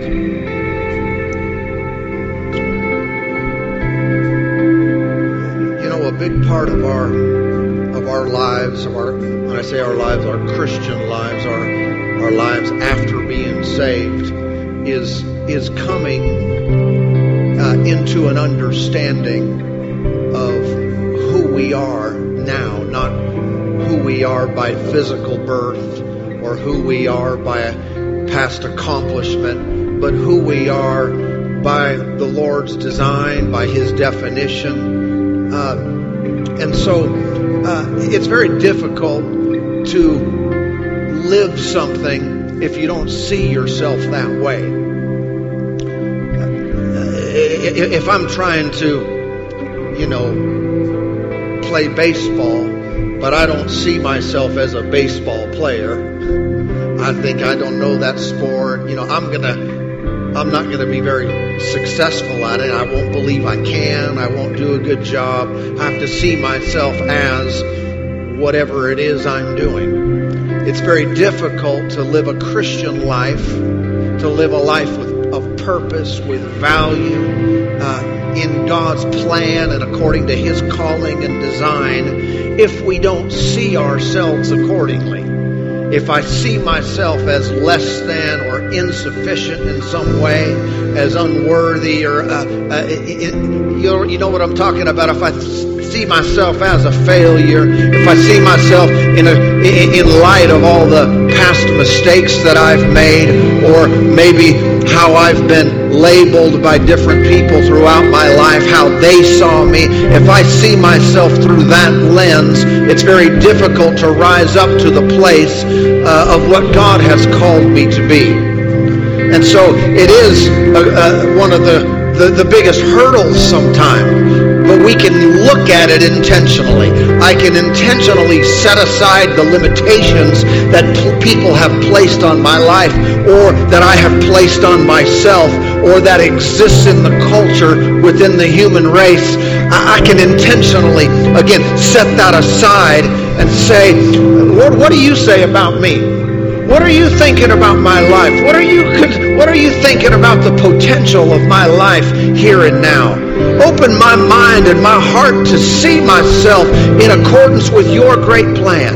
You know, a big part of our of our lives, of our when I say our lives, our Christian lives, our our lives after being saved, is is coming uh, into an understanding of who we are now, not who we are by physical birth or who we are by past accomplishment, but who we are by the Lord's design, by His definition. Uh, and so uh, it's very difficult to live something if you don't see yourself that way. If I'm trying to, you know, play baseball, but I don't see myself as a baseball player, I think I don't know that sport. You know, I'm gonna, I'm not gonna be very successful at it. I won't believe I can. I won't do a good job. I have to see myself as whatever it is I'm doing. It's very difficult to live a Christian life, to live a life with, of purpose, with value, uh, in God's plan and according to His calling and design, if we don't see ourselves accordingly if I see myself as less than insufficient in some way, as unworthy, or uh, uh, it, you, know, you know what I'm talking about, if I see myself as a failure, if I see myself in, a, in light of all the past mistakes that I've made, or maybe how I've been labeled by different people throughout my life, how they saw me, if I see myself through that lens, it's very difficult to rise up to the place uh, of what God has called me to be. And so it is uh, uh, one of the, the, the biggest hurdles sometimes but we can look at it intentionally. I can intentionally set aside the limitations that people have placed on my life or that I have placed on myself or that exists in the culture within the human race. I can intentionally, again, set that aside and say, Lord, what do you say about me? What are you thinking about my life? What are you what are you thinking about the potential of my life here and now? Open my mind and my heart to see myself in accordance with your great plan.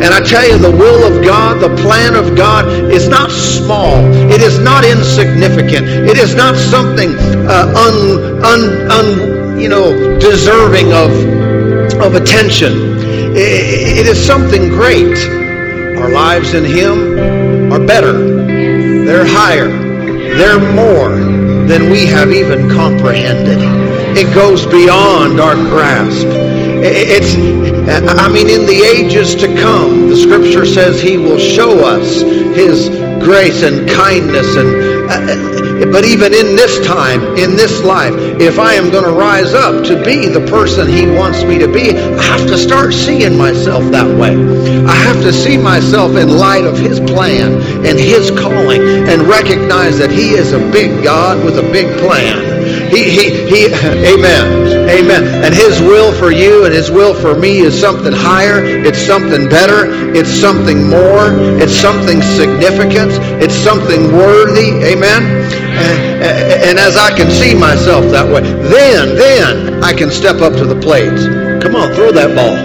And I tell you, the will of God, the plan of God is not small. It is not insignificant. It is not something uh, un, un, un, you know, deserving of, of attention. It, it is something great. Our lives in Him are better. They're higher. They're more than we have even comprehended. It goes beyond our grasp. It's, I mean, in the ages to come, the scripture says he will show us his grace and kindness and uh, but even in this time in this life if i am going to rise up to be the person he wants me to be i have to start seeing myself that way. I have to see myself in light of his plan and his calling and recognize that he is a big god with a big plan he, he, he, amen. Amen. And His will for you and His will for me is something higher. It's something better. It's something more. It's something significant. It's something worthy. Amen. And, and as I can see myself that way, then, then I can step up to the plate. Come on, throw that ball.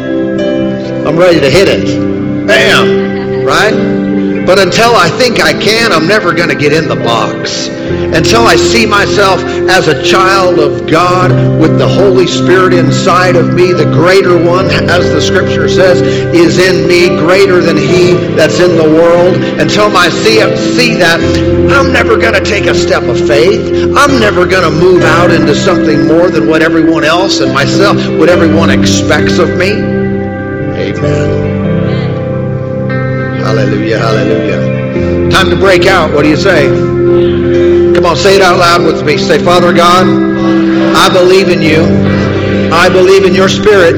I'm ready to hit it. Bam. Right? But until I think I can, I'm never going to get in the box. Until I see myself as a child of God with the Holy Spirit inside of me, the greater one, as the scripture says, is in me, greater than he that's in the world. Until I see, see that, I'm never going to take a step of faith. I'm never going to move out into something more than what everyone else and myself, what everyone expects of me. Amen. Hallelujah, hallelujah. Time to break out. What do you say? Come on, say it out loud with me. Say, Father God, I believe in you. I believe in your spirit.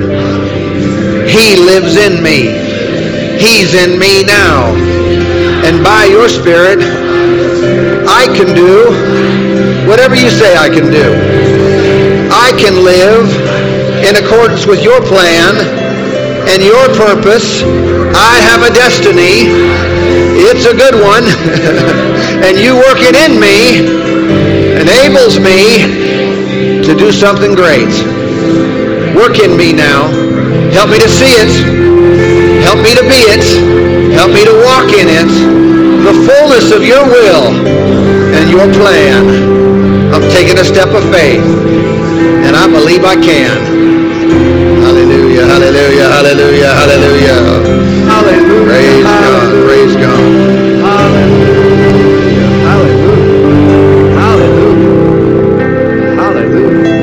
He lives in me. He's in me now. And by your spirit, I can do whatever you say I can do. I can live in accordance with your plan and your purpose. I have a destiny. It's a good one. and you work it in me enables me to do something great. Work in me now. Help me to see it. Help me to be it. Help me to walk in it. The fullness of your will and your plan. I'm taking a step of faith. And I believe I can. Hallelujah, hallelujah, hallelujah, hallelujah. Hallelujah. Praise God, praise God. Hallelujah. Hallelujah. Hallelujah.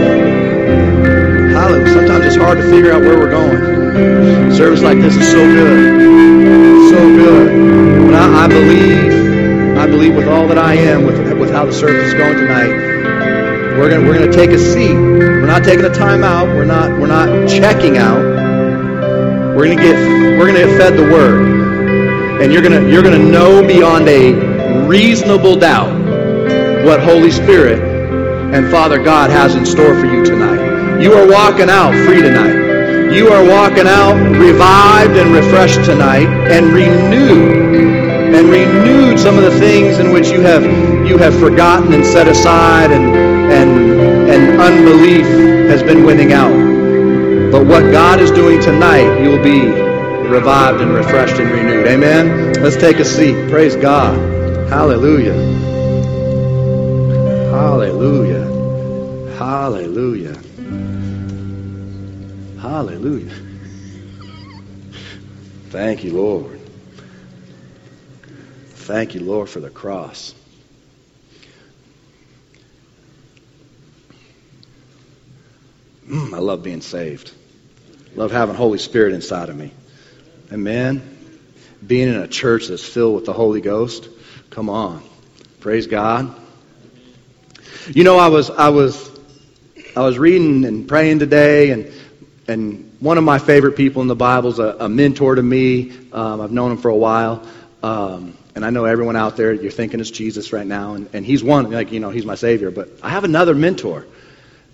Hallelujah. Sometimes it's hard to figure out where we're going. Service like this is so good. So good. But I, I believe, I believe with all that I am, with, with how the service is going tonight, we're gonna we're gonna take a seat. We're not taking a time out. We're not we're not checking out. We're gonna get we're gonna get fed the word, and you're gonna you're gonna know beyond a reasonable doubt what Holy Spirit and Father God has in store for you tonight. You are walking out free tonight. You are walking out revived and refreshed tonight, and renewed and renewed some of the things in which you have you have forgotten and set aside and and, and unbelief has been winning out. But what God is doing tonight, you'll be revived and refreshed and renewed. Amen? Let's take a seat. Praise God. Hallelujah. Hallelujah. Hallelujah. Hallelujah. Thank you, Lord. Thank you, Lord, for the cross. Mm, I love being saved. Love having Holy Spirit inside of me. Amen. Being in a church that's filled with the Holy Ghost. Come on. Praise God. You know, I was I was I was reading and praying today, and and one of my favorite people in the Bible is a, a mentor to me. Um, I've known him for a while, um, and I know everyone out there you're thinking it's Jesus right now, and, and he's one like you know he's my savior. But I have another mentor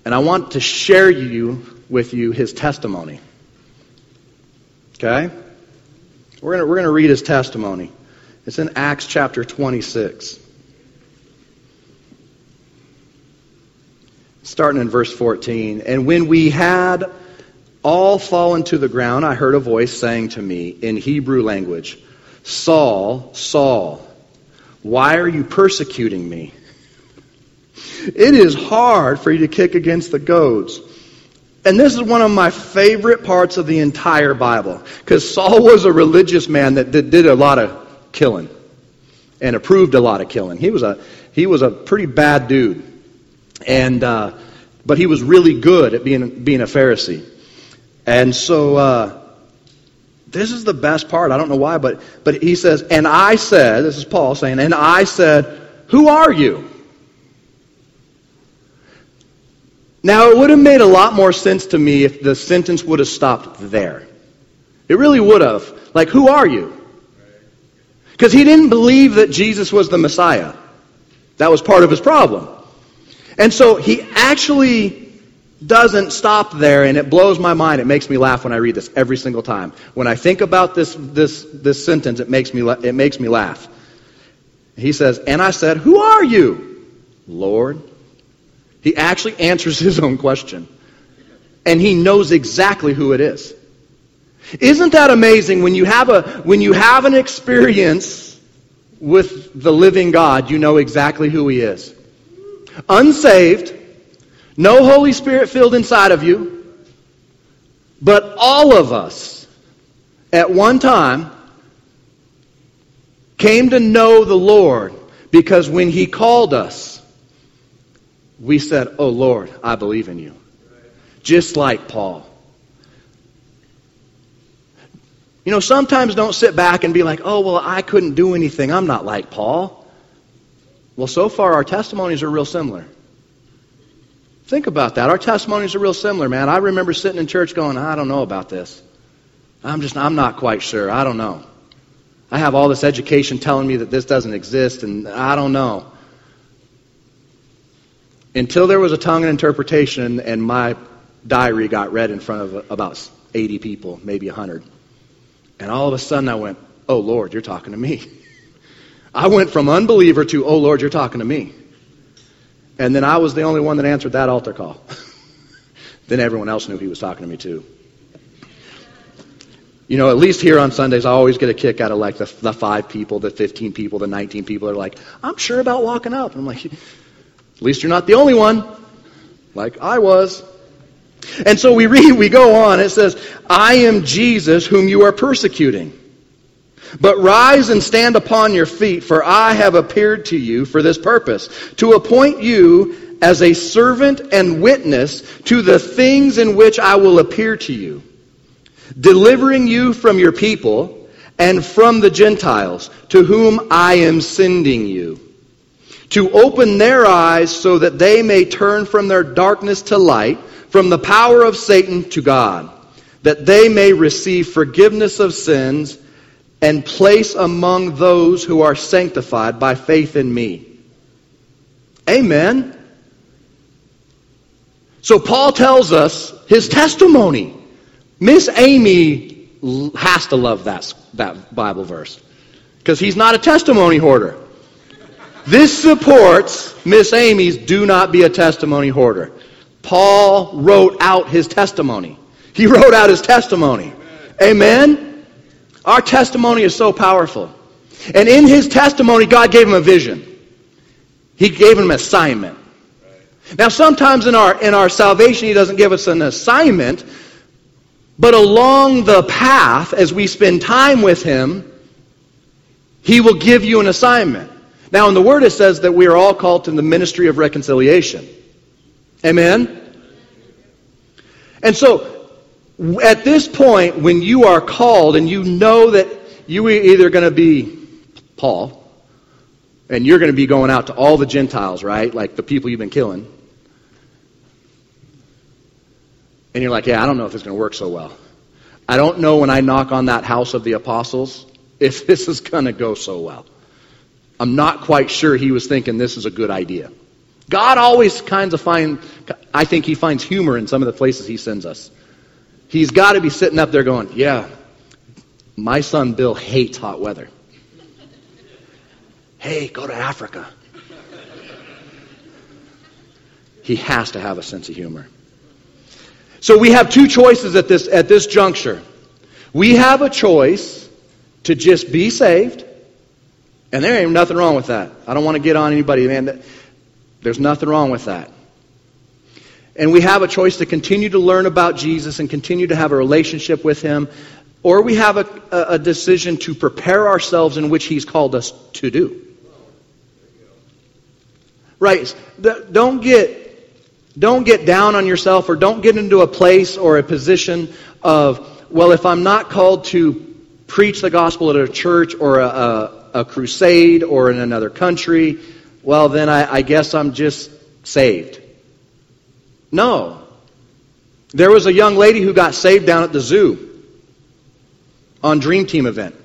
and I want to share you with you his testimony. Okay? We're going we're going to read his testimony. It's in Acts chapter 26. Starting in verse 14. And when we had all fallen to the ground, I heard a voice saying to me in Hebrew language, Saul, Saul, why are you persecuting me? It is hard for you to kick against the goads. And this is one of my favorite parts of the entire Bible. Because Saul was a religious man that did, did, a lot of killing and approved a lot of killing. He was a, he was a pretty bad dude. And, uh, but he was really good at being, being a Pharisee. And so, uh, this is the best part. I don't know why, but, but he says, and I said, this is Paul saying, and I said, who are you? Now, it would have made a lot more sense to me if the sentence would have stopped there. It really would have. Like, who are you? Because he didn't believe that Jesus was the Messiah. That was part of his problem. And so he actually doesn't stop there, and it blows my mind. It makes me laugh when I read this every single time. When I think about this, this, this sentence, it makes, me, it makes me laugh. He says, And I said, Who are you? Lord. He actually answers his own question. And he knows exactly who it is. Isn't that amazing when you have a when you have an experience with the living God, you know exactly who he is. Unsaved, no Holy Spirit filled inside of you, but all of us at one time came to know the Lord because when he called us, we said, Oh Lord, I believe in you. Just like Paul. You know, sometimes don't sit back and be like, oh, well, I couldn't do anything. I'm not like Paul. Well, so far, our testimonies are real similar. Think about that. Our testimonies are real similar, man. I remember sitting in church going, I don't know about this. I'm just, I'm not quite sure. I don't know. I have all this education telling me that this doesn't exist, and I don't know until there was a tongue and interpretation and my diary got read in front of about 80 people, maybe 100. And all of a sudden I went, Oh Lord, you're talking to me. I went from unbeliever to, Oh Lord, you're talking to me. And then I was the only one that answered that altar call. then everyone else knew he was talking to me too. You know, at least here on Sundays, I always get a kick out of like the, the five people, the 15 people, the 19 people are like, I'm sure about walking up. And I'm like, at least you're not the only one, like I was. And so we read, we go on, it says, I am Jesus whom you are persecuting. But rise and stand upon your feet, for I have appeared to you for this purpose, to appoint you as a servant and witness to the things in which I will appear to you delivering you from your people and from the Gentiles, to whom I am sending you, to open their eyes so that they may turn from their darkness to light, from the power of Satan to God, that they may receive forgiveness of sins and place among those who are sanctified by faith in me. Amen. So Paul tells us his testimony. Miss Amy has to love that, that Bible verse because he's not a testimony hoarder. This supports Miss Amy's do not be a testimony hoarder. Paul wrote out his testimony. He wrote out his testimony. Amen? Our testimony is so powerful. And in his testimony, God gave him a vision. He gave him an assignment. Now, sometimes in our, in our salvation, he doesn't give us an assignment, but along the path, as we spend time with Him, He will give you an assignment. Now, in the Word, it says that we are all called to the ministry of reconciliation. Amen? And so, at this point, when you are called and you know that you are either going to be Paul, and you're going to be going out to all the Gentiles, right? Like the people you've been killing. And you're like, yeah, I don't know if it's going to work so well. I don't know when I knock on that house of the apostles if this is going to go so well. I'm not quite sure he was thinking this is a good idea. God always kinds of find, I think he finds humor in some of the places he sends us. He's got to be sitting up there going, yeah, my son Bill hates hot weather. Hey, go to Africa. He has to have a sense of humor. So we have two choices at this, at this juncture. We have a choice to just be saved, and there ain't nothing wrong with that. I don't want to get on anybody, man. There's nothing wrong with that. And we have a choice to continue to learn about Jesus and continue to have a relationship with Him, or we have a, a decision to prepare ourselves in which He's called us to do. Right. Don't get don't get down on yourself or don't get into a place or a position of, well, if I'm not called to preach the gospel at a church or a, a, a crusade or in another country, well, then I, I guess I'm just saved. No. There was a young lady who got saved down at the zoo on Dream Team event.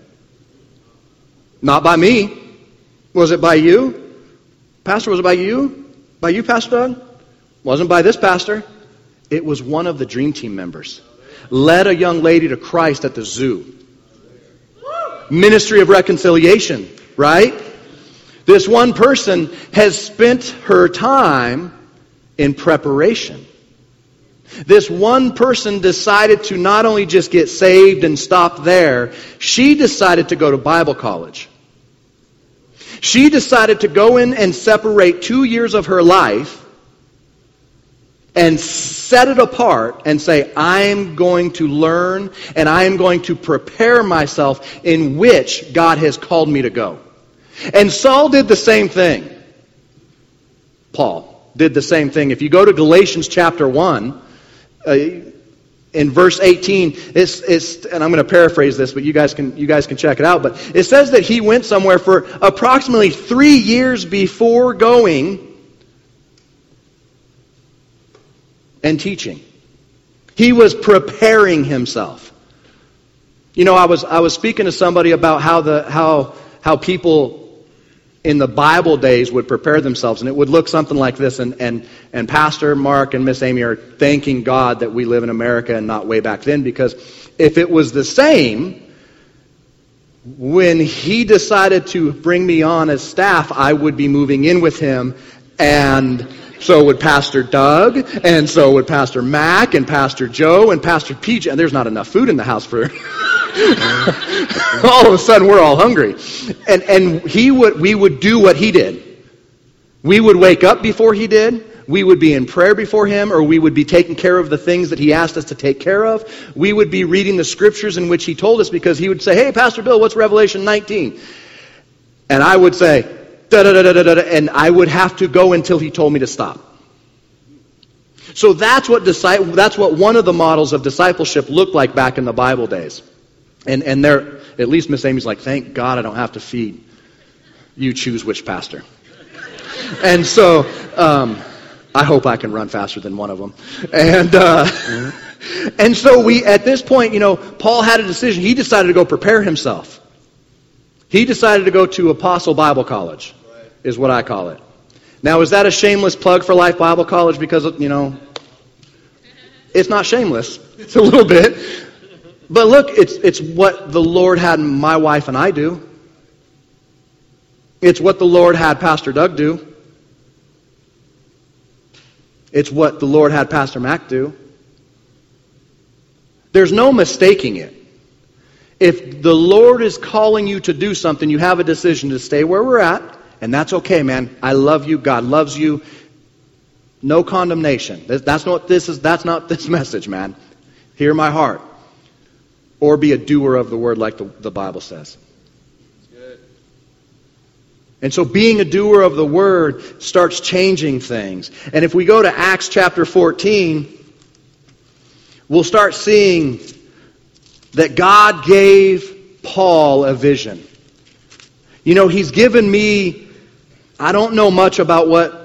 Not by me. Was it by you? Pastor, was it by you? By you, Pastor Doug? Wasn't by this pastor. It was one of the dream team members. Led a young lady to Christ at the zoo. Ministry of reconciliation, right? This one person has spent her time in preparation. This one person decided to not only just get saved and stop there, she decided to go to Bible college. She decided to go in and separate two years of her life and set it apart and say, I'm going to learn and I am going to prepare myself in which God has called me to go. And Saul did the same thing. Paul did the same thing. If you go to Galatians chapter 1, uh, in verse 18, it's, it's, and I'm going to paraphrase this, but you guys, can, you guys can check it out. But it says that he went somewhere for approximately three years before going and teaching. He was preparing himself. You know, I was, I was speaking to somebody about how, the, how, how people in the Bible days would prepare themselves, and it would look something like this. And, and, and Pastor Mark and Miss Amy are thanking God that we live in America and not way back then, because if it was the same, when he decided to bring me on as staff, I would be moving in with him, and so would Pastor Doug, and so would Pastor Mac, and Pastor Joe, and Pastor PJ. And there's not enough food in the house for. all of a sudden, we're all hungry, and and he would we would do what he did. We would wake up before he did. We would be in prayer before him, or we would be taking care of the things that he asked us to take care of. We would be reading the scriptures in which he told us because he would say, Hey, Pastor Bill, what's Revelation 19? And I would say, da da da da da and I would have to go until he told me to stop. So that's what, that's what one of the models of discipleship looked like back in the Bible days. And, and there, at least Miss Amy's like, thank God I don't have to feed. You choose which pastor. and so, um, I hope I can run faster than one of them. And, uh, and so we, at this point, you know, Paul had a decision. He decided to go prepare himself. He decided to go to Apostle Bible College, is what I call it. Now, is that a shameless plug for Life Bible College? Because, you know, it's not shameless. It's a little bit. But look, it's, it's what the Lord had my wife and I do. It's what the Lord had Pastor Doug do. It's what the Lord had Pastor Mac do. There's no mistaking it. If the Lord is calling you to do something, you have a decision to stay where we're at, and that's okay, man. I love you. God loves you. No condemnation. That's not this is that's not this message, man. Hear my heart. Or be a doer of the word like the, the Bible says. And so being a doer of the word starts changing things. And if we go to Acts chapter 14, we'll start seeing that God gave Paul a vision. You know, he's given me, I don't know much about what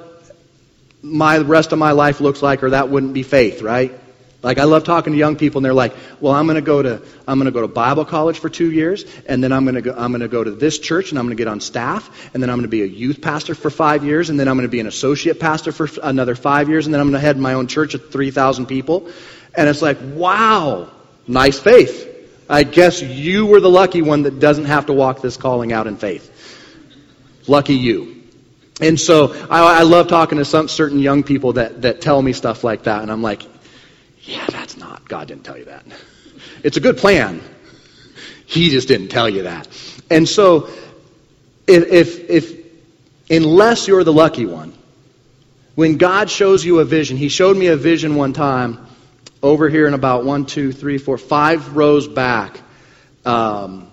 my rest of my life looks like, or that wouldn't be faith, right? Like I love talking to young people, and they're like, "Well, I'm going to go to I'm going to go to Bible college for two years, and then I'm going to go I'm going to go to this church, and I'm going to get on staff, and then I'm going to be a youth pastor for five years, and then I'm going to be an associate pastor for another five years, and then I'm going to head my own church of three thousand people." And it's like, wow, nice faith. I guess you were the lucky one that doesn't have to walk this calling out in faith. Lucky you. And so I, I love talking to some certain young people that, that tell me stuff like that, and I'm like, yeah, that's not, God didn't tell you that. It's a good plan. He just didn't tell you that. And so, if, if, if unless you're the lucky one, when God shows you a vision, He showed me a vision one time over here in about one, two, three, four, five rows back, um,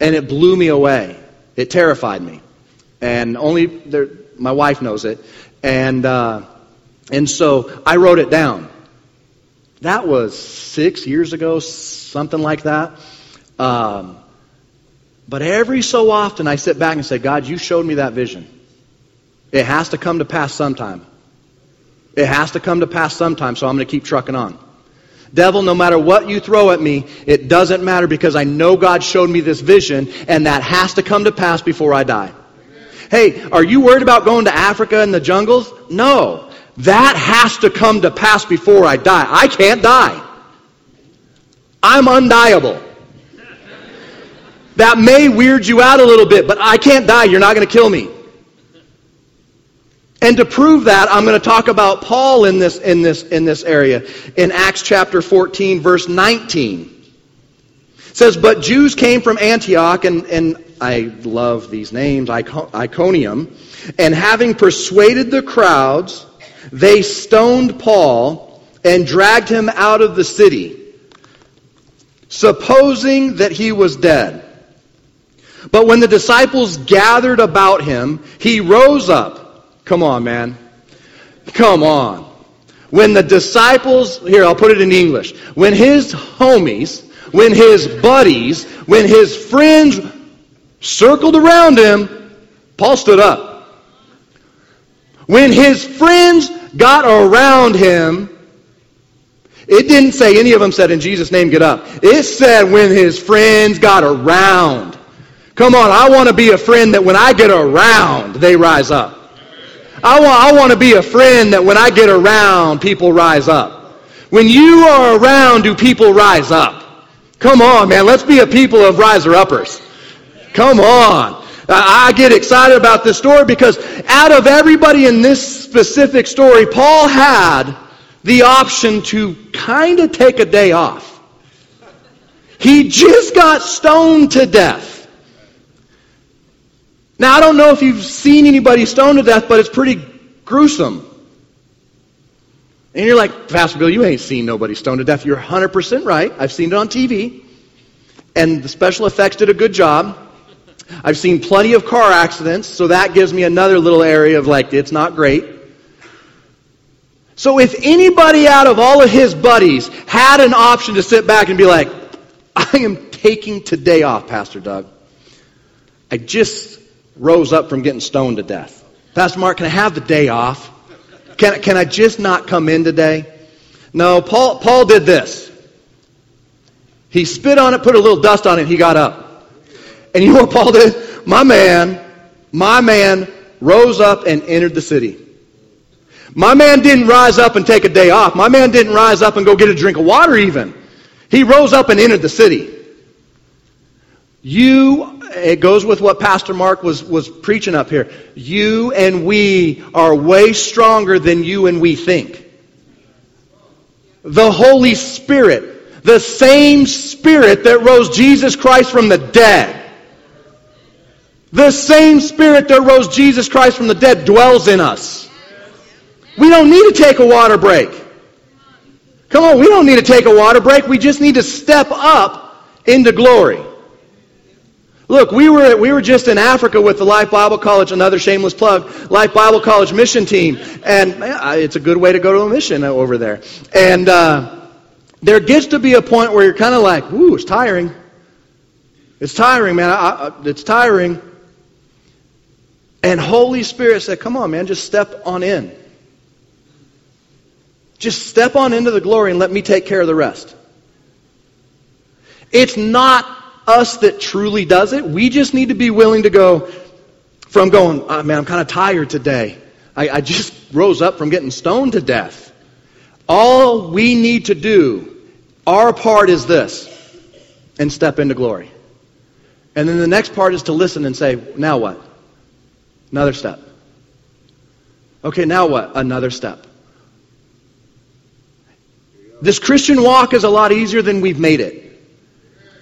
and it blew me away. It terrified me, and only my wife knows it, and uh, and so I wrote it down. That was six years ago, something like that. Um, but every so often I sit back and say, God, you showed me that vision. It has to come to pass sometime. It has to come to pass sometime, so I'm going to keep trucking on. Devil, no matter what you throw at me, it doesn't matter because I know God showed me this vision, and that has to come to pass before I die. Hey, are you worried about going to Africa and the jungles? No. That has to come to pass before I die. I can't die. I'm undiable. That may weird you out a little bit, but I can't die. You're not going to kill me. And to prove that, I'm going to talk about Paul in this, in this, in this area. In Acts chapter 14, verse 19. It says, But Jews came from Antioch, and, and I love these names, Iconium, and having persuaded the crowds, they stoned Paul and dragged him out of the city, supposing that he was dead. But when the disciples gathered about him, he rose up. Come on, man. Come on. When the disciples, here, I'll put it in English. When his homies, when his buddies, when his friends circled around him, Paul stood up. When his friends got around him, it didn't say any of them said, In Jesus' name, get up. It said when his friends got around. Come on, I want to be a friend that when I get around, they rise up. I want, I want to be a friend that when I get around, people rise up. When you are around, do people rise up? Come on, man. Let's be a people of riser uppers. Come on. I get excited about this story because out of everybody in this specific story, Paul had the option to kind of take a day off. He just got stoned to death. Now, I don't know if you've seen anybody stoned to death, but it's pretty gruesome. And you're like, Pastor Bill, you ain't seen nobody stoned to death. You're 100% right. I've seen it on TV. And the special effects did a good job. I've seen plenty of car accidents, so that gives me another little area of like, it's not great. So if anybody out of all of his buddies had an option to sit back and be like, I am taking today off, Pastor Doug. I just rose up from getting stoned to death. Pastor Mark, can I have the day off? Can, can I just not come in today? No, Paul, Paul did this. He spit on it, put a little dust on it, he got up. And you know what Paul did? My man, my man rose up and entered the city. My man didn't rise up and take a day off. My man didn't rise up and go get a drink of water even. He rose up and entered the city. You, it goes with what Pastor Mark was, was preaching up here. You and we are way stronger than you and we think. The Holy Spirit, the same Spirit that rose Jesus Christ from the dead, the same Spirit that rose Jesus Christ from the dead dwells in us. We don't need to take a water break. Come on, we don't need to take a water break. We just need to step up into glory. Look, we were, we were just in Africa with the Life Bible College, another shameless plug, Life Bible College mission team. And it's a good way to go to a mission over there. And uh, there gets to be a point where you're kind of like, ooh, it's tiring. It's tiring, man. I, I, it's tiring. And Holy Spirit said, come on, man, just step on in. Just step on into the glory and let me take care of the rest. It's not us that truly does it. We just need to be willing to go from going, oh, man, I'm kind of tired today. I, I just rose up from getting stoned to death. All we need to do, our part is this, and step into glory. And then the next part is to listen and say, now what? Another step. Okay, now what? Another step. This Christian walk is a lot easier than we've made it.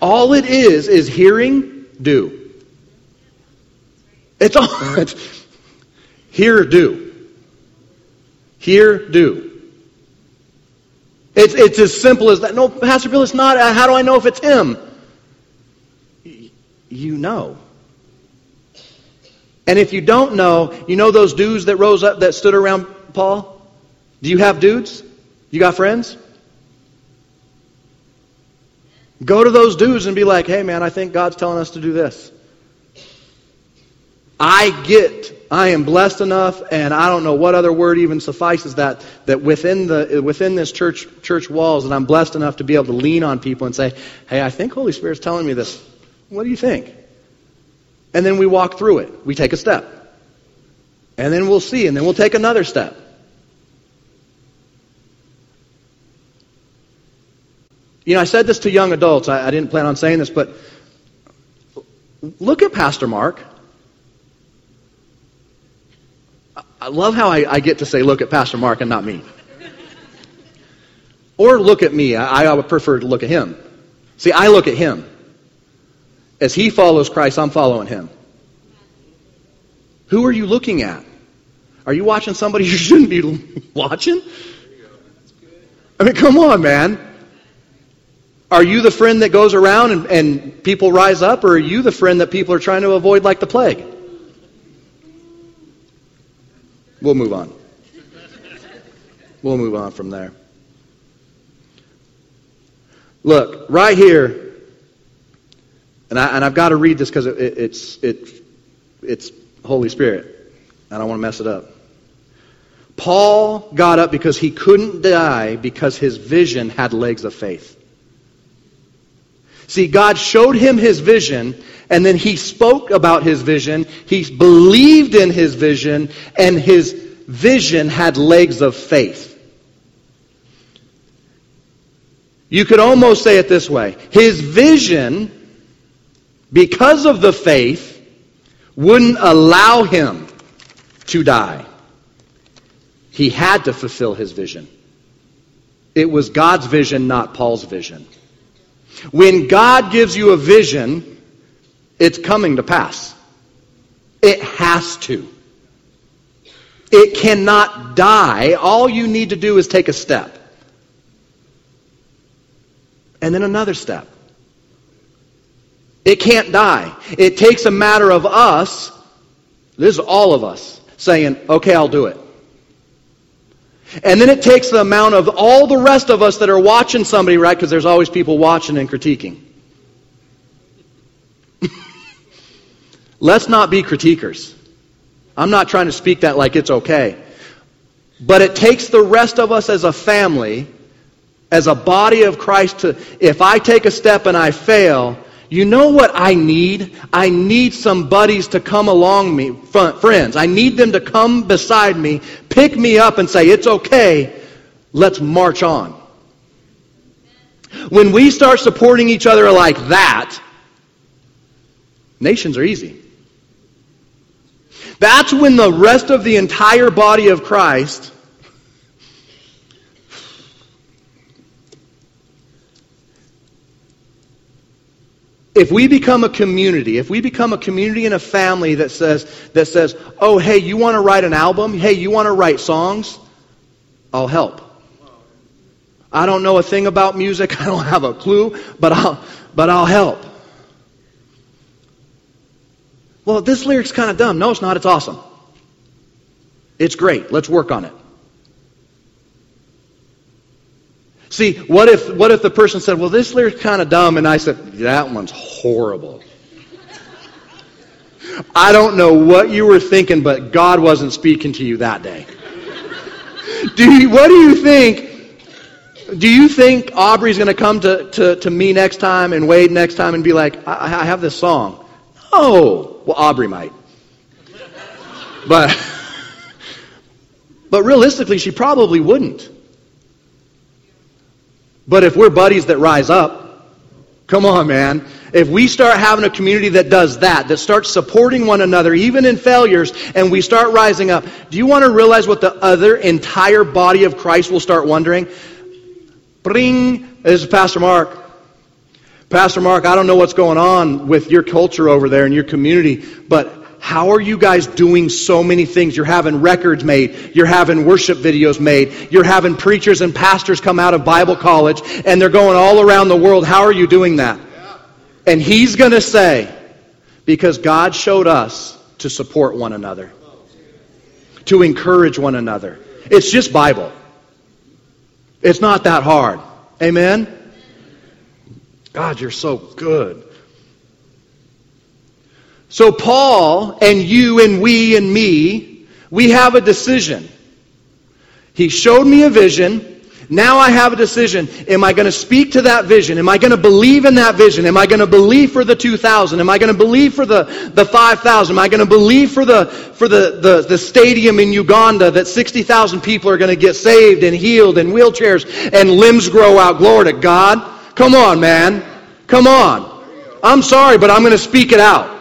All it is is hearing, do. It's all. It's, hear, do. Hear, do. It's, it's as simple as that. No, Pastor Bill, it's not. Uh, how do I know if it's him? You know. And if you don't know, you know those dudes that rose up, that stood around Paul? Do you have dudes? You got friends? Go to those dudes and be like, hey, man, I think God's telling us to do this. I get, I am blessed enough, and I don't know what other word even suffices that, that within, the, within this church, church walls, and I'm blessed enough to be able to lean on people and say, hey, I think Holy Spirit's telling me this. What do you think? And then we walk through it. We take a step. And then we'll see, and then we'll take another step. You know, I said this to young adults. I, I didn't plan on saying this, but look at Pastor Mark. I love how I, I, get to say, look at Pastor Mark and not me. Or look at me. I, I, would prefer to look at him. See, I look at him. As he follows Christ, I'm following him. Who are you looking at? Are you watching somebody you shouldn't be watching? I mean, come on, man. Are you the friend that goes around and, and people rise up, or are you the friend that people are trying to avoid like the plague? We'll move on. We'll move on from there. Look, right here, and, I, and I've got to read this because it, it, it's, it, it's Holy Spirit. I don't want to mess it up. Paul got up because he couldn't die because his vision had legs of faith. See, God showed him his vision, and then he spoke about his vision. He believed in his vision, and his vision had legs of faith. You could almost say it this way His vision, because of the faith, wouldn't allow him to die. He had to fulfill his vision. It was God's vision, not Paul's vision. When God gives you a vision, it's coming to pass. It has to. It cannot die. All you need to do is take a step. And then another step. It can't die. It takes a matter of us, this is all of us, saying, okay, I'll do it. And then it takes the amount of all the rest of us that are watching somebody, right? Because there's always people watching and critiquing. Let's not be critiquers. I'm not trying to speak that like it's okay. But it takes the rest of us as a family, as a body of Christ, to, if I take a step and I fail, you know what I need? I need some buddies to come along me, friends. I need them to come beside me, pick me up and say, it's okay, let's march on. When we start supporting each other like that, nations are easy. That's when the rest of the entire body of Christ if we become a community, if we become a community and a family that says, that says, oh, hey, you want to write an album? Hey, you want to write songs? I'll help. I don't know a thing about music. I don't have a clue, but I'll, but I'll help. Well, this lyric's kind of dumb. No, it's not. It's awesome. It's great. Let's work on it. See, what if, what if the person said, well, this lyric's kind of dumb, and I said, that one's horrible. I don't know what you were thinking, but God wasn't speaking to you that day. Do you, what do you think? Do you think Aubrey's going to come to, to, to me next time and Wade next time and be like, I, I have this song? No. Well, Aubrey might. But, but realistically, she probably wouldn't. But if we're buddies that rise up, come on, man. If we start having a community that does that, that starts supporting one another, even in failures, and we start rising up, do you want to realize what the other entire body of Christ will start wondering? Bring, this is Pastor Mark. Pastor Mark, I don't know what's going on with your culture over there in your community, but how are you guys doing so many things? You're having records made. You're having worship videos made. You're having preachers and pastors come out of Bible college and they're going all around the world. How are you doing that? And he's going to say, because God showed us to support one another, to encourage one another. It's just Bible. It's not that hard. Amen? God, you're so good. So, Paul and you and we and me, we have a decision. He showed me a vision. Now I have a decision. Am I going to speak to that vision? Am I going to believe in that vision? Am I going to believe for the 2,000? Am I going to believe for the, the 5,000? Am I going to believe for, the, for the, the, the stadium in Uganda that 60,000 people are going to get saved and healed and wheelchairs and limbs grow out? Glory to God. Come on, man. Come on. I'm sorry, but I'm going to speak it out.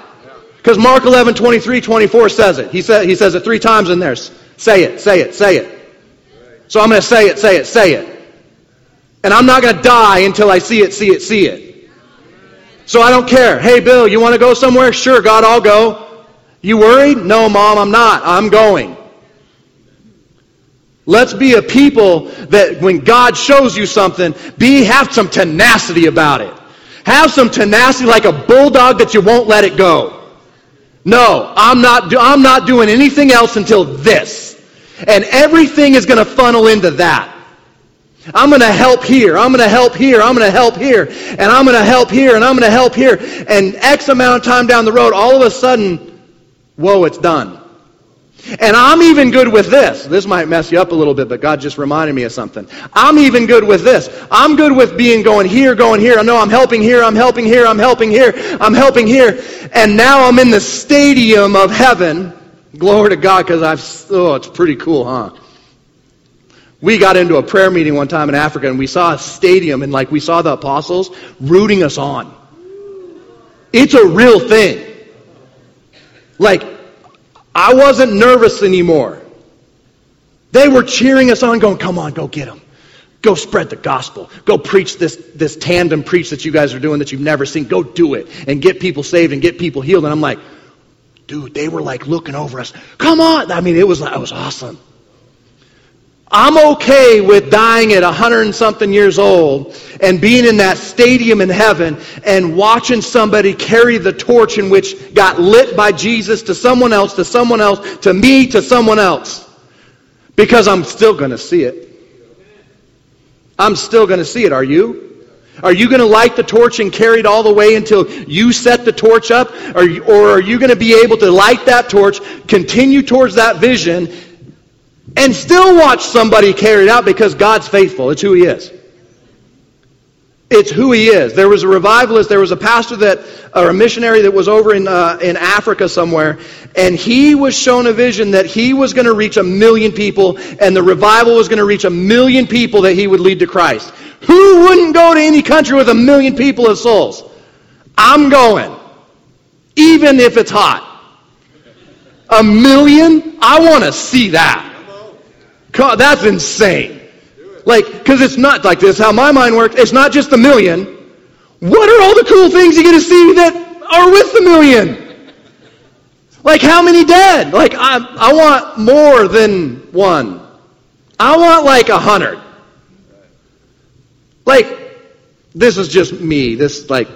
Because Mark 11, 23, 24 says it. He, he says it three times in there. Say it, say it, say it. So I'm going to say it, say it, say it. And I'm not going to die until I see it, see it, see it. So I don't care. Hey, Bill, you want to go somewhere? Sure, God, I'll go. You worried? No, Mom, I'm not. I'm going. Let's be a people that when God shows you something, be have some tenacity about it. Have some tenacity like a bulldog that you won't let it go. No, I'm not, do, I'm not doing anything else until this. And everything is going to funnel into that. I'm going to help here. I'm going to help here. I'm going to help here. And I'm going to help here. And I'm going to help here. And X amount of time down the road, all of a sudden, whoa, it's done. And I'm even good with this. This might mess you up a little bit, but God just reminded me of something. I'm even good with this. I'm good with being going here, going here. I know I'm helping here, I'm helping here, I'm helping here, I'm helping here. And now I'm in the stadium of heaven. Glory to God, because I've, oh, it's pretty cool, huh? We got into a prayer meeting one time in Africa and we saw a stadium and like we saw the apostles rooting us on. It's a real thing. Like, I wasn't nervous anymore. They were cheering us on, going, come on, go get them. Go spread the gospel. Go preach this, this tandem preach that you guys are doing that you've never seen. Go do it and get people saved and get people healed. And I'm like, dude, they were like looking over us. Come on. I mean, it was, it was awesome. I'm okay with dying at a hundred and something years old and being in that stadium in heaven and watching somebody carry the torch in which got lit by Jesus to someone else, to someone else, to me, to someone else. Because I'm still going to see it. I'm still going to see it. Are you? Are you going to light the torch and carry it all the way until you set the torch up? Or, or are you going to be able to light that torch, continue towards that vision, and still watch somebody carry it out because God's faithful. It's who He is. It's who He is. There was a revivalist, there was a pastor that, or a missionary that was over in, uh, in Africa somewhere, and he was shown a vision that he was going to reach a million people, and the revival was going to reach a million people that he would lead to Christ. Who wouldn't go to any country with a million people as souls? I'm going. Even if it's hot. A million? I want to see that. God, that's insane. Like, because it's not like this, how my mind works. It's not just the million. What are all the cool things you get to see that are with the million? Like, how many dead? Like, I, I want more than one. I want like a hundred. Like, this is just me. This, like,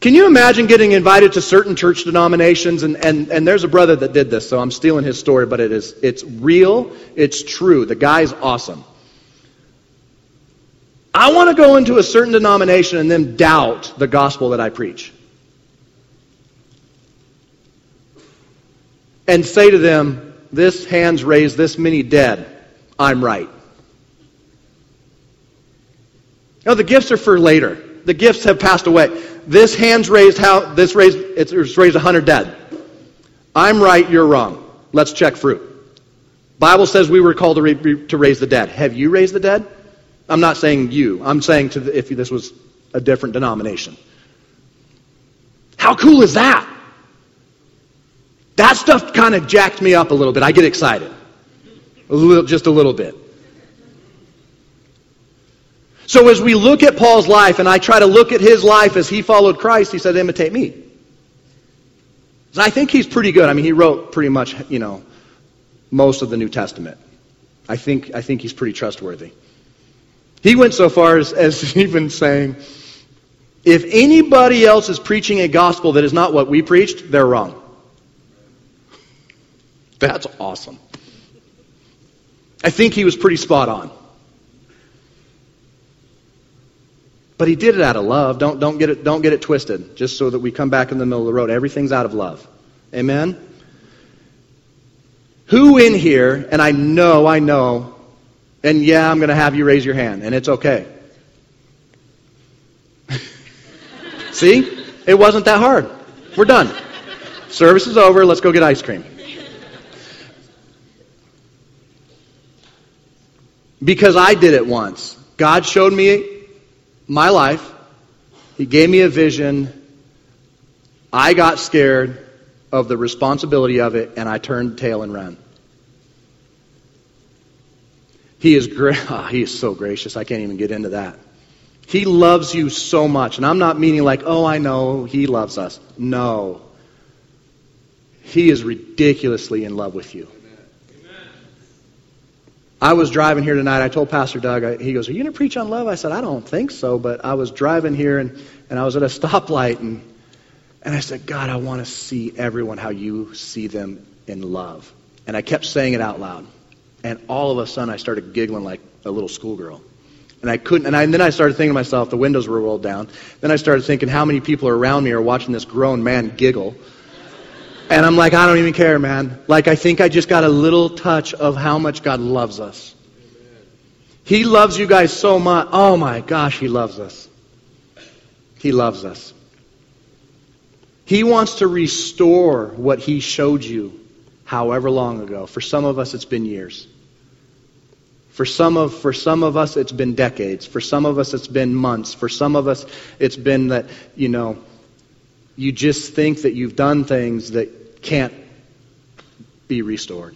can you imagine getting invited to certain church denominations? And, and, and there's a brother that did this, so I'm stealing his story, but it is, it's real, it's true. The guy's awesome. I want to go into a certain denomination and then doubt the gospel that I preach. And say to them, this hand's raised, this many dead. I'm right. No, the gifts are for later. The gifts have passed away. This hand's raised how this raised it's raised a hundred dead. I'm right, you're wrong. Let's check fruit. Bible says we were called to, re, to raise the dead. Have you raised the dead? I'm not saying you. I'm saying to the, if this was a different denomination. How cool is that? That stuff kind of jacked me up a little bit. I get excited. A little, just a little bit. So as we look at Paul's life, and I try to look at his life as he followed Christ, he said, imitate me. I think he's pretty good. I mean, he wrote pretty much, you know, most of the New Testament. I think, I think he's pretty trustworthy. He went so far as, as even saying, if anybody else is preaching a gospel that is not what we preached, they're wrong. That's awesome. I think he was pretty spot on. But he did it out of love. Don't, don't, get it, don't get it twisted, just so that we come back in the middle of the road. Everything's out of love. Amen? Who in here, and I know, I know, and yeah, I'm going to have you raise your hand, and it's okay. See? It wasn't that hard. We're done. Service is over. Let's go get ice cream. Because I did it once. God showed me my life. He gave me a vision. I got scared of the responsibility of it, and I turned tail and ran. He is gra- oh, he is so gracious. I can't even get into that. He loves you so much. And I'm not meaning like, oh, I know he loves us. No. He is ridiculously in love with you. I was driving here tonight. I told Pastor Doug, I, he goes, Are you going to preach on love? I said, I don't think so. But I was driving here and, and I was at a stoplight and, and I said, God, I want to see everyone how you see them in love. And I kept saying it out loud. And all of a sudden I started giggling like a little schoolgirl. And I couldn't, and, I, and then I started thinking to myself, the windows were rolled down. Then I started thinking how many people around me are watching this grown man giggle. And I'm like, I don't even care, man. Like, I think I just got a little touch of how much God loves us. He loves you guys so much. Oh my gosh, He loves us. He loves us. He wants to restore what He showed you however long ago. For some of us, it's been years. For some of, for some of us, it's been decades. For some of us, it's been months. For some of us, it's been that, you know, you just think that you've done things that can't be restored.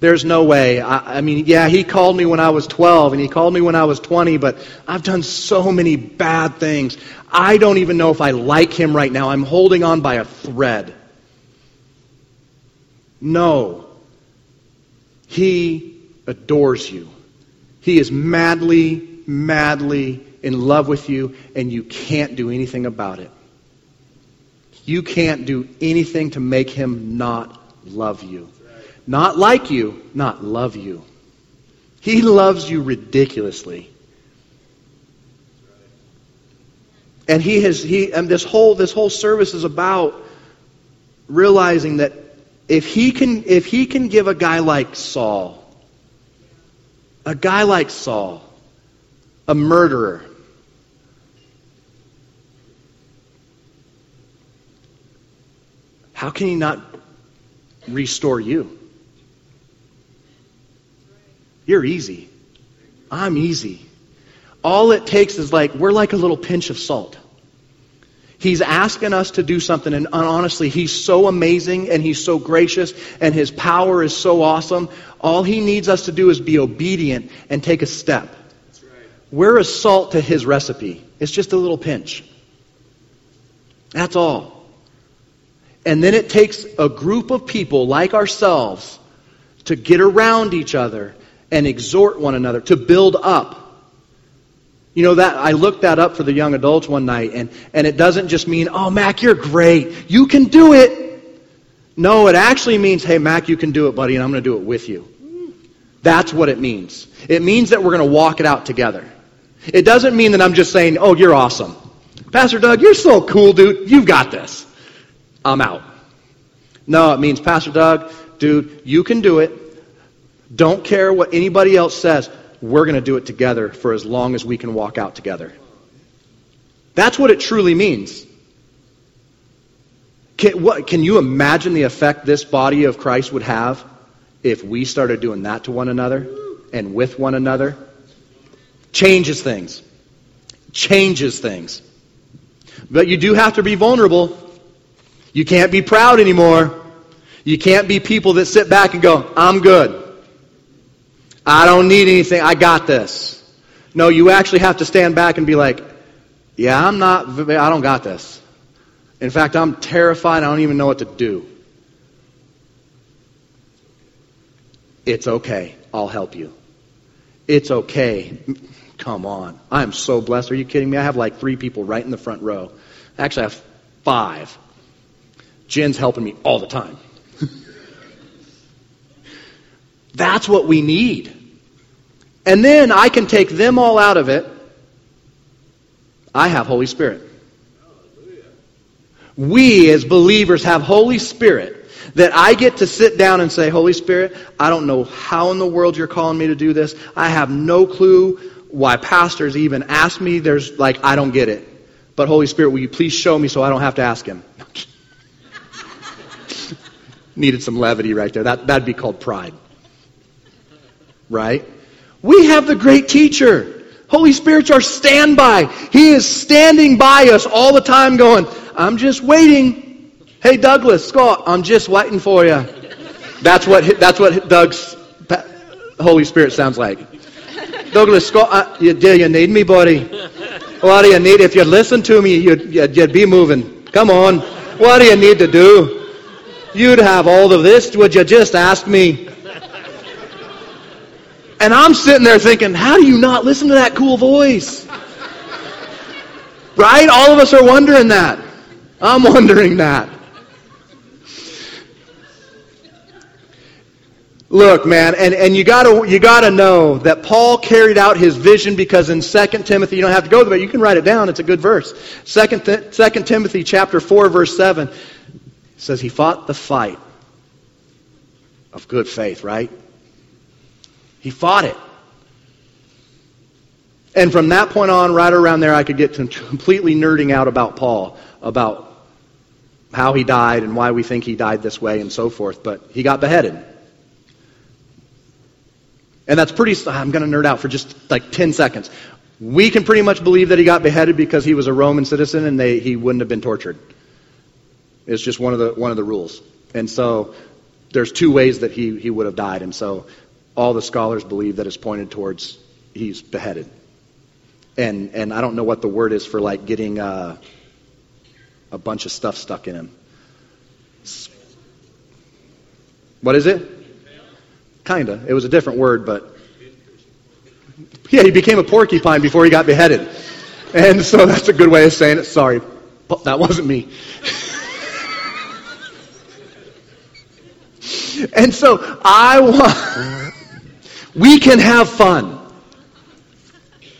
There's no way. I, I, mean, yeah, he called me when I was 12 and he called me when I was 20, but I've done so many bad things. I don't even know if I like him right now. I'm holding on by a thread. No. He adores you. He is madly, madly in love with you, and you can't do anything about it. You can't do anything to make him not love you. Not like you, not love you. He loves you ridiculously. And he has he and this whole this whole service is about realizing that if he can if he can give a guy like Saul a guy like Saul a murderer how can he not restore you you're easy I'm easy all it takes is like we're like a little pinch of salt He's asking us to do something, and honestly, He's so amazing and He's so gracious and His power is so awesome. All He needs us to do is be obedient and take a step. Right. We're a salt to His recipe. It's just a little pinch. That's all. And then it takes a group of people like ourselves to get around each other and exhort one another, to build up. You know that I looked that up for the young adults one night, and, and it doesn't just mean, oh Mac, you're great. You can do it. No, it actually means, hey Mac, you can do it, buddy, and I'm gonna do it with you. That's what it means. It means that we're gonna walk it out together. It doesn't mean that I'm just saying, oh, you're awesome. Pastor Doug, you're so cool, dude. You've got this. I'm out. No, it means, Pastor Doug, dude, you can do it. Don't care what anybody else says we're going to do it together for as long as we can walk out together. That's what it truly means. Can, what, can you imagine the effect this body of Christ would have if we started doing that to one another and with one another? Changes things. Changes things. But you do have to be vulnerable. You can't be proud anymore. You can't be people that sit back and go, I'm good. I don't need anything. I got this. No, you actually have to stand back and be like, yeah, I'm not, I don't got this. In fact, I'm terrified. I don't even know what to do. It's okay. I'll help you. It's okay. Come on. I am so blessed. Are you kidding me? I have like three people right in the front row. Actually, I have five. Jen's helping me all the time. That's what we need. And then I can take them all out of it. I have Holy Spirit. We as believers have Holy Spirit that I get to sit down and say, Holy Spirit, I don't know how in the world you're calling me to do this. I have no clue why pastors even ask me. There's like, I don't get it. But Holy Spirit, will you please show me so I don't have to ask him? Needed some levity right there. That, that'd be called pride. Right? We have the great teacher. Holy Spirit's our standby. He is standing by us all the time going, I'm just waiting. Hey, Douglas, Scott, I'm just waiting for you. That's what, that's what Doug's Holy Spirit sounds like. Douglas, Scott, uh, you, do you need me, buddy? What do you need? If you'd listen to me, you'd, you'd, you'd be moving. Come on. What do you need to do? You'd have all of this. Would you just ask me? And I'm sitting there thinking, how do you not listen to that cool voice? Right? All of us are wondering that. I'm wondering that. Look, man, and, and you gotta you gotta know that Paul carried out his vision because in 2 Timothy, you don't have to go there, but you can write it down, it's a good verse. 2, 2 Timothy chapter 4, verse 7. Says he fought the fight of good faith, right? He fought it. And from that point on, right around there, I could get to completely nerding out about Paul, about how he died and why we think he died this way and so forth. But he got beheaded. And that's pretty, I'm going to nerd out for just like 10 seconds. We can pretty much believe that he got beheaded because he was a Roman citizen and they, he wouldn't have been tortured. It's just one of the, one of the rules. And so there's two ways that he, he would have died. And so all the scholars believe that it's pointed towards he's beheaded. And, and I don't know what the word is for like getting uh, a bunch of stuff stuck in him. What is it? Kinda. It was a different word, but yeah, he became a porcupine before he got beheaded. And so that's a good way of saying it. Sorry, that wasn't me. and so I want, we can have fun.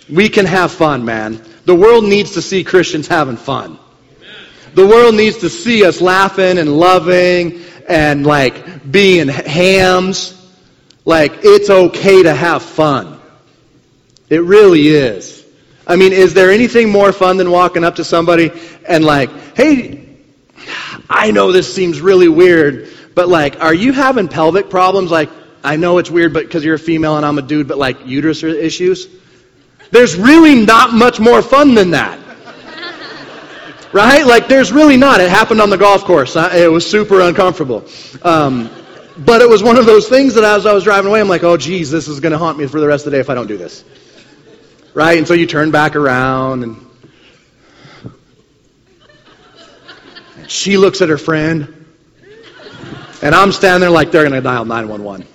We can have fun, man. The world needs to see Christians having fun. The world needs to see us laughing and loving and like being hams like, it's okay to have fun. It really is. I mean, is there anything more fun than walking up to somebody and like, hey, I know this seems really weird, but like, are you having pelvic problems? Like, I know it's weird, but because you're a female and I'm a dude, but like uterus issues? There's really not much more fun than that. Right? Like, there's really not. It happened on the golf course. It was super uncomfortable. Um, but it was one of those things that as I was driving away, I'm like, oh, geez, this is going to haunt me for the rest of the day if I don't do this. Right? And so you turn back around, and, and she looks at her friend, and I'm standing there like they're going to dial 911.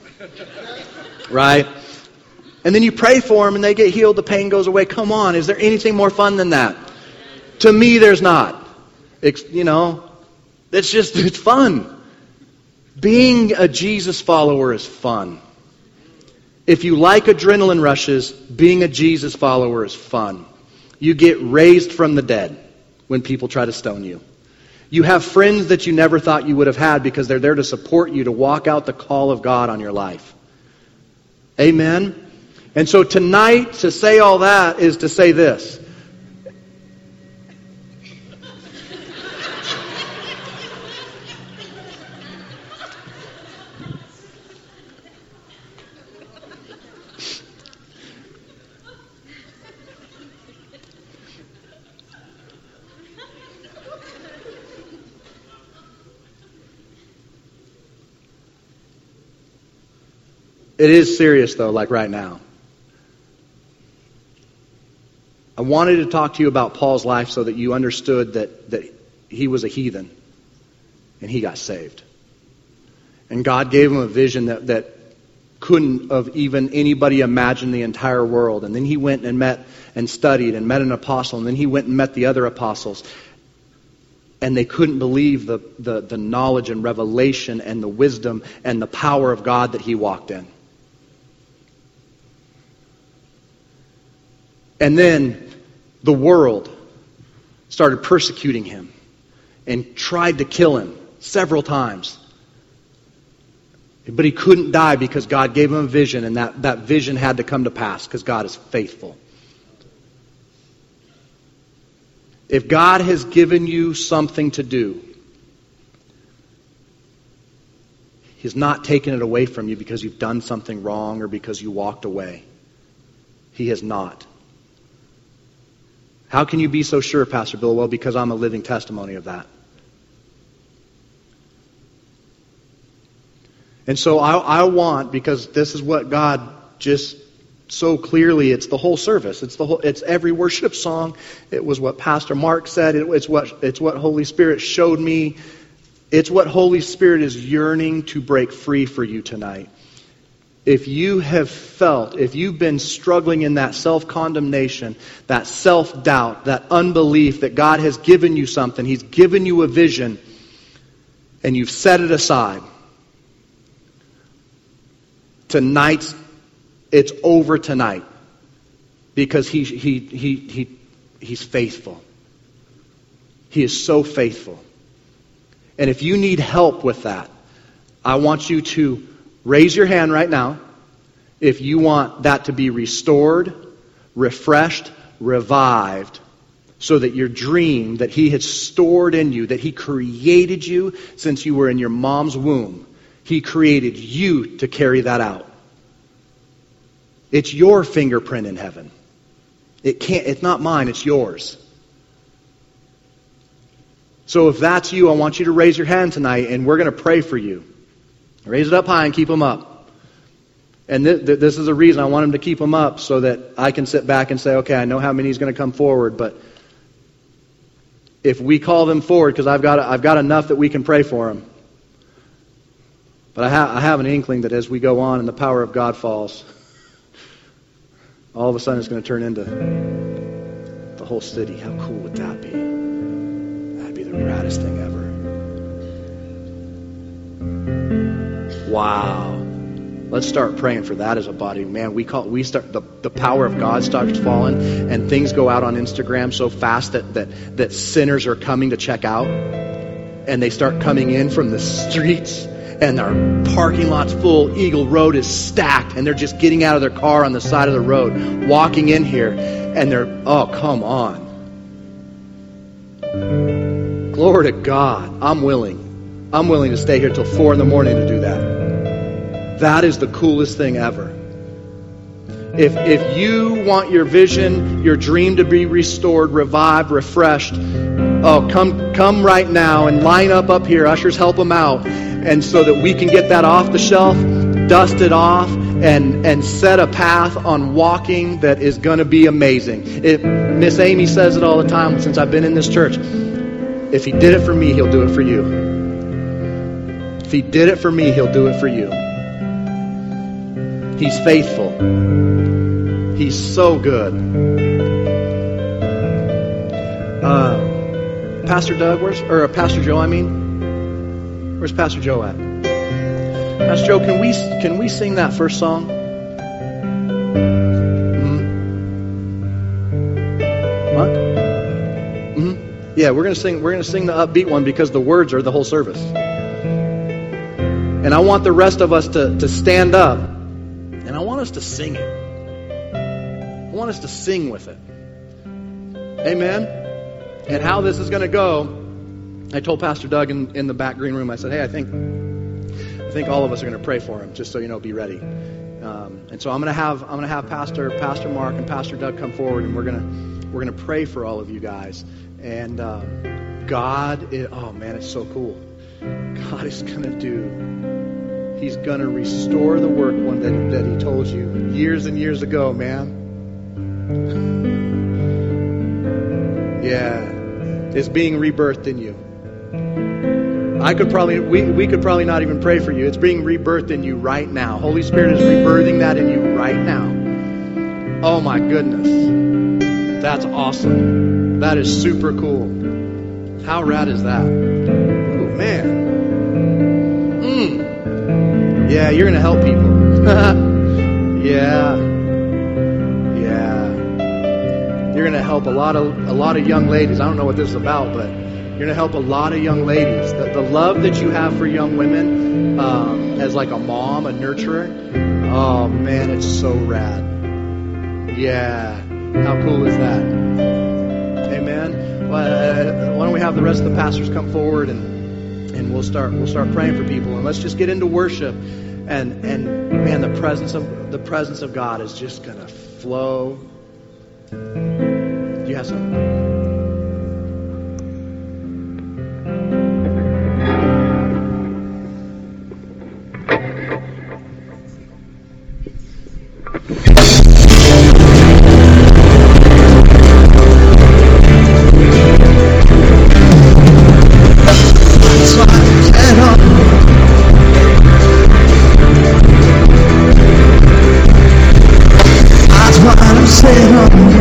Right? And then you pray for them, and they get healed, the pain goes away. Come on, is there anything more fun than that? To me, there's not. It's, you know, it's just, it's fun. Being a Jesus follower is fun. If you like adrenaline rushes, being a Jesus follower is fun. You get raised from the dead when people try to stone you. You have friends that you never thought you would have had because they're there to support you to walk out the call of God on your life. Amen? And so tonight, to say all that is to say this. It is serious, though, like right now. I wanted to talk to you about Paul's life so that you understood that, that he was a heathen and he got saved. And God gave him a vision that, that couldn't have even anybody imagined the entire world. And then he went and met and studied and met an apostle. And then he went and met the other apostles. And they couldn't believe the, the, the knowledge and revelation and the wisdom and the power of God that he walked in. And then the world started persecuting him and tried to kill him several times. But he couldn't die because God gave him a vision, and that, that vision had to come to pass because God is faithful. If God has given you something to do, He's not taken it away from you because you've done something wrong or because you walked away. He has not. How can you be so sure, Pastor Bill? Well, because I'm a living testimony of that. And so I, I want, because this is what God just so clearly, it's the whole service. It's the whole, it's every worship song. It was what Pastor Mark said. It, it's what, it's what Holy Spirit showed me. It's what Holy Spirit is yearning to break free for you tonight if you have felt, if you've been struggling in that self condemnation, that self doubt, that unbelief that God has given you something, He's given you a vision, and you've set it aside, tonight, it's over tonight because he, he, he, he, He's faithful. He is so faithful. And if you need help with that, I want you to raise your hand right now if you want that to be restored, refreshed, revived, so that your dream that He has stored in you, that He created you since you were in your mom's womb, He created you to carry that out. It's your fingerprint in heaven. It can't, it's not mine, it's yours. So if that's you, I want you to raise your hand tonight and we're going to pray for you. Raise it up high and keep them up. And th- th- this is the reason I want them to keep them up so that I can sit back and say, okay, I know how many is going to come forward, but if we call them forward, because I've got, I've got enough that we can pray for them. But I, ha- I have an inkling that as we go on and the power of God falls, all of a sudden it's going to turn into the whole city. How cool would that be? That'd be the raddest thing ever. Wow. Let's start praying for that as a body. Man, we call we start the, the power of God starts falling and things go out on Instagram so fast that, that that sinners are coming to check out and they start coming in from the streets and our parking lot's full. Eagle Road is stacked, and they're just getting out of their car on the side of the road, walking in here, and they're, oh, come on. Glory to God. I'm willing. I'm willing to stay here till 4 in the morning to do that. That is the coolest thing ever. If, if you want your vision, your dream to be restored, revived, refreshed, oh, come, come right now and line up up here. Ushers, help them out and so that we can get that off the shelf, dust it off, and, and set a path on walking that is going to be amazing. If Miss Amy says it all the time since I've been in this church. If he did it for me, he'll do it for you. If he did it for me, he'll do it for you. He's faithful. He's so good. Uh, Pastor Doug, where's or uh, Pastor Joe? I mean, Where's Pastor Joe at? Pastor Joe, can we can we sing that first song? What? Mm-hmm. Yeah, we're gonna sing. We're gonna sing the upbeat one because the words are the whole service. And I want the rest of us to, to stand up, and I want us to sing it. I want us to sing with it. Amen. And how this is going to go I told Pastor Doug in, in the back green room, I said, hey, I think, I think all of us are going to pray for him, just so you know, be ready. Um, and so I'm going to have, I'm going to have Pastor, Pastor Mark and Pastor Doug come forward, and we're going to, we're going to pray for all of you guys. And um, God, is, oh man, it's so cool. God is going to do, He's going to restore the work one that, that He told you years and years ago, man. Yeah, it's being rebirthed in you. I could probably, we, we could probably not even pray for you. It's being rebirthed in you right now. Holy Spirit is rebirthing that in you right now. Oh my goodness. That's awesome. That is super cool. How rad is that? Oh man. Mm. Yeah, you're going to help people. yeah. Yeah. You're going to help a lot of a lot of young ladies. I don't know what this is about, but you're going to help a lot of young ladies. The, the love that you have for young women um, as like a mom, a nurturer, oh man, it's so rad. Yeah. How cool is that? Amen. Uh, why don't we have the rest of the pastors come forward and and we'll start we'll start praying for people and let's just get into worship and and man the presence of the presence of God is just gonna flow. Do you have some? Satan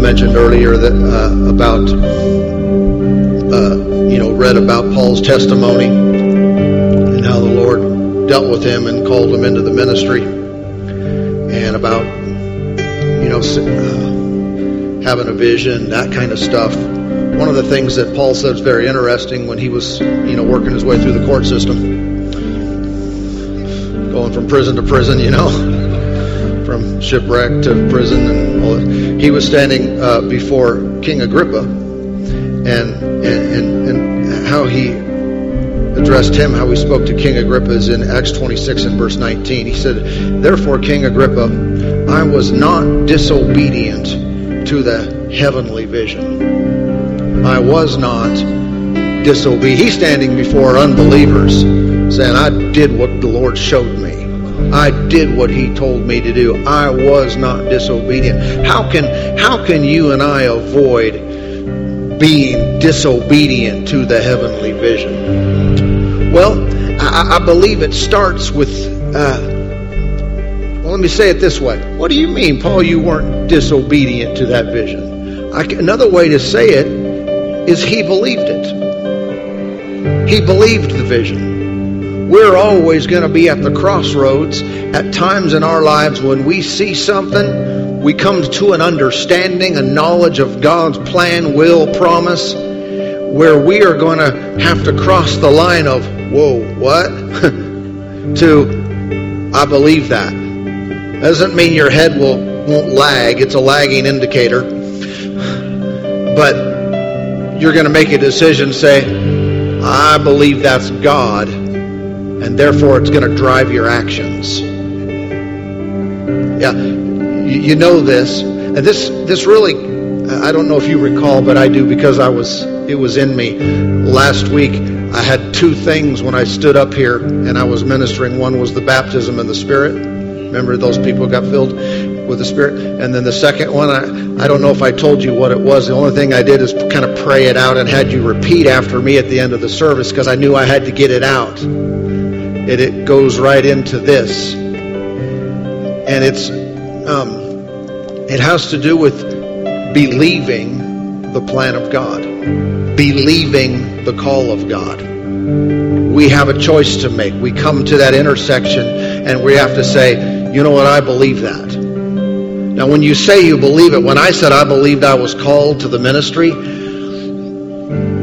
mentioned earlier that uh, about uh, you know read about Paul's testimony and how the Lord dealt with him and called him into the ministry, and about you know uh, having a vision, that kind of stuff. One of the things that Paul said is very interesting when he was you know working his way through the court system, going from prison to prison, you know. From shipwreck to prison, and all that. He was standing uh, before King Agrippa, and, and and and how he addressed him, how he spoke to King Agrippa is in Acts 26 and verse 19. He said, Therefore, King Agrippa, I was not disobedient to the heavenly vision. I was not disobedient. He's standing before unbelievers saying, I did what the Lord showed me. I did what he told me to do. I was not disobedient. How can how can you and I avoid being disobedient to the heavenly vision? Well, I, I believe it starts with. Uh, well, let me say it this way. What do you mean, Paul? You weren't disobedient to that vision. I, another way to say it is he believed it. He believed the vision. We're always going to be at the crossroads at times in our lives when we see something, we come to an understanding, a knowledge of God's plan, will, promise, where we are going to have to cross the line of, whoa, what? to, I believe that. Doesn't mean your head will, won't lag, it's a lagging indicator. But you're going to make a decision, say, I believe that's God and therefore it's going to drive your actions. Yeah, you, know this, and this this really, I don't know if you recall, but I do because I was it was in me last week. I had two things when I stood up here and I was ministering. One was the baptism in the Spirit. Remember, those people got filled with the Spirit. And then the second one, I, I don't know if I told you what it was. The only thing I did is kind of pray it out and had you repeat after me at the end of the service because I knew I had to get it out it, it goes right into this. And it's um, it has to do with believing the plan of God, believing the call of God. We have a choice to make. We come to that intersection and we have to say, you know what, I believe that. Now, when you say you believe it, when I said I believed I was called to the ministry,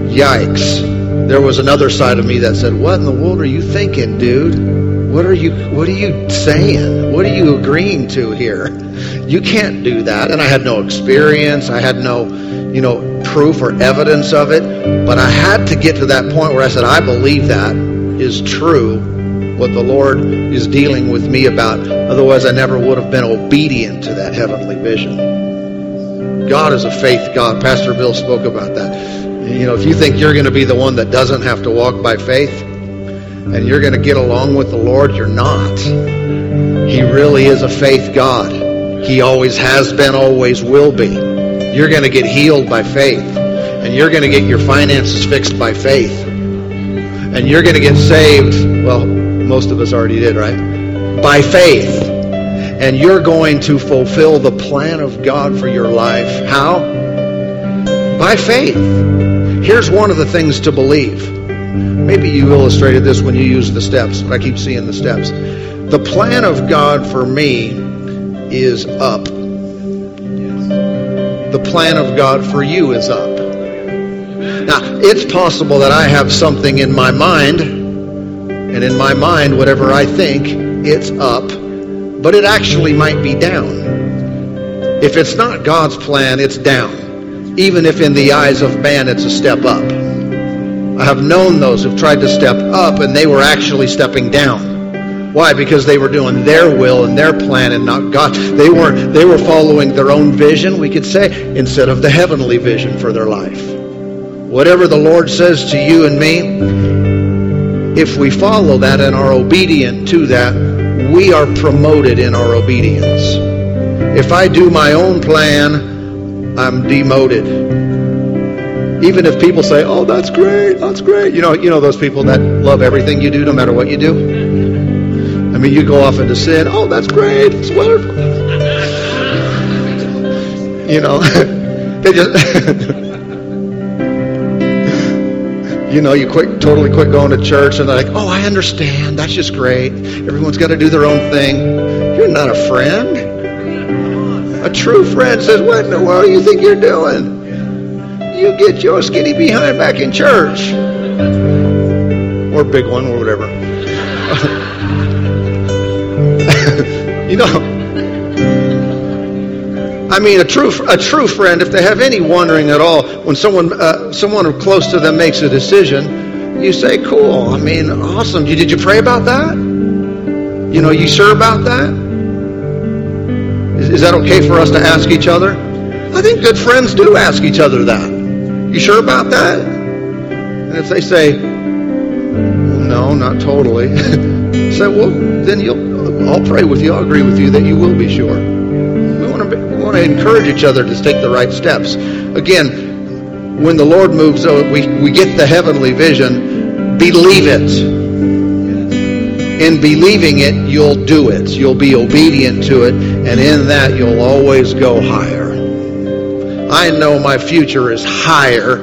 yikes there was another side of me that said, "What in the world are you thinking, dude? What are you what are you saying? What are you agreeing to here? You can't do that." And I had no experience. I had no, you know, proof or evidence of it, but I had to get to that point where I said, "I believe that is true." What the Lord is dealing with me about. Otherwise, I never would have been obedient to that heavenly vision. God is a faith God. Pastor Bill spoke about that you know, if you think you're going to be the one that doesn't have to walk by faith and you're going to get along with the Lord, you're not. He really is a faith God. He always has been, always will be. You're going to get healed by faith. And you're going to get your finances fixed by faith. And you're going to get saved. Well, most of us already did, right? By faith. And you're going to fulfill the plan of God for your life. How? By faith. Here's one of the things to believe. Maybe you illustrated this when you used the steps. But I keep seeing the steps. The plan of God for me is up. The plan of God for you is up. Now, it's possible that I have something in my mind, and in my mind, whatever I think, it's up, but it actually might be down. If it's not God's plan, it's down even if in the eyes of man it's a step up. I have known those who've tried to step up and they were actually stepping down. Why? Because they were doing their will and their plan and not God. They weren't they were following their own vision, we could say, instead of the heavenly vision for their life. Whatever the Lord says to you and me, if we follow that and are obedient to that, we are promoted in our obedience. If I do my own plan, I'm demoted. Even if people say, "Oh, that's great, that's great," you know, you know those people that love everything you do, no matter what you do. I mean, you go off into sin. Oh, that's great, it's wonderful. you know, they just. you know, you quit, totally quit going to church, and they're like, "Oh, I understand. That's just great. Everyone's got to do their own thing." You're not a friend. A true friend says, "What in the world do you think you're doing? You get your skinny behind back in church, or big one, or whatever." you know. I mean, a true a true friend, if they have any wondering at all, when someone uh, someone close to them makes a decision, you say, "Cool. I mean, awesome. Did you pray about that? You know, you sure about that? Is, that okay for us to ask each other? I think good friends do ask each other that. You sure about that? And if they say, "No, not totally," say, "Well, then you'll. I'll pray with you. I'll agree with you that you will be sure." We want to encourage each other to take the right steps. Again, when the Lord moves, oh, we, we get the heavenly vision, believe it. In believing it, you'll do it. You'll be obedient to it, and in that, you'll always go higher. I know my future is higher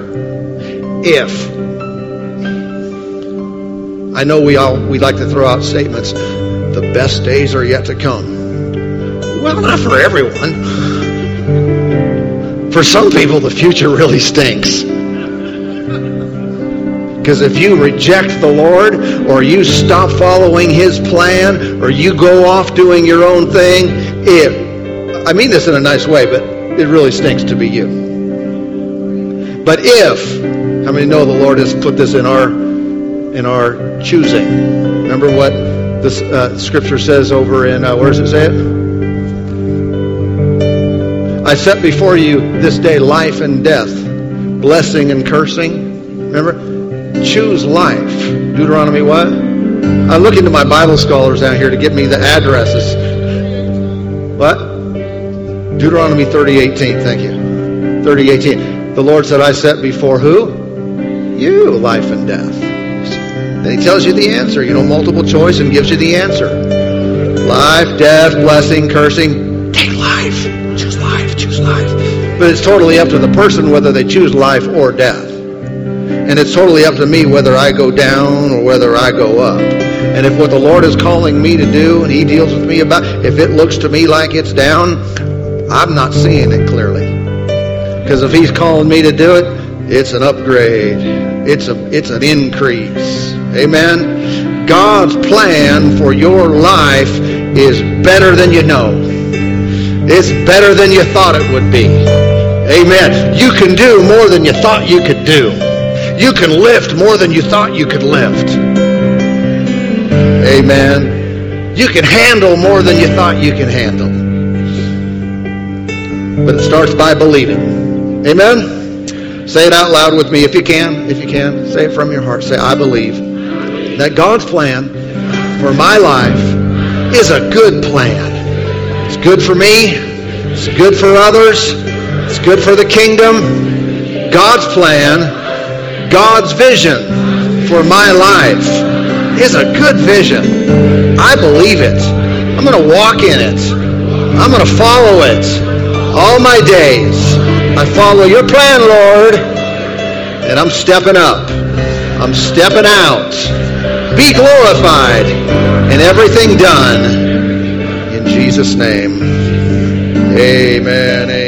if. I know we all we like to throw out statements. The best days are yet to come. Well, not for everyone. For some people, the future really stinks. Because if you reject the Lord, or you stop following His plan, or you go off doing your own thing, it, I mean this in a nice way, but it really stinks to be you. But if, how many know the Lord has put this in our, in our choosing? Remember what this uh, scripture says over in, uh, where does it say it? I set before you this day life and death, blessing and cursing. Remember? Choose life. Deuteronomy what? I look into my Bible scholars out here to get me the addresses. What? Deuteronomy 30:18. Thank you. 30:18. The Lord said, "I set before who? You life and death." Then He tells you the answer. You know, multiple choice and gives you the answer. Life, death, blessing, cursing. Take life Choose life. Choose life. But it's totally up to the person whether they choose life or death. And it's totally up to me whether I go down or whether I go up. And if what the Lord is calling me to do and He deals with me about, if it looks to me like it's down, I'm not seeing it clearly. Because if He's calling me to do it, it's an upgrade. It's a it's an increase. Amen. God's plan for your life is better than you know. It's better than you thought it would be. Amen. You can do more than you thought you could do. You can lift more than you thought you could lift. Amen. You can handle more than you thought you can handle. But it starts by believing. Amen. Say it out loud with me if you can. If you can, say it from your heart. Say, I believe that God's plan for my life is a good plan. It's good for me. It's good for others. It's good for the kingdom. God's plan, God's vision for my life is a good vision. I believe it. I'm going to walk in it. I'm going to follow it all my days. I follow your plan, Lord, and I'm stepping up. I'm stepping out. Be glorified in everything done. In Jesus' name. Amen.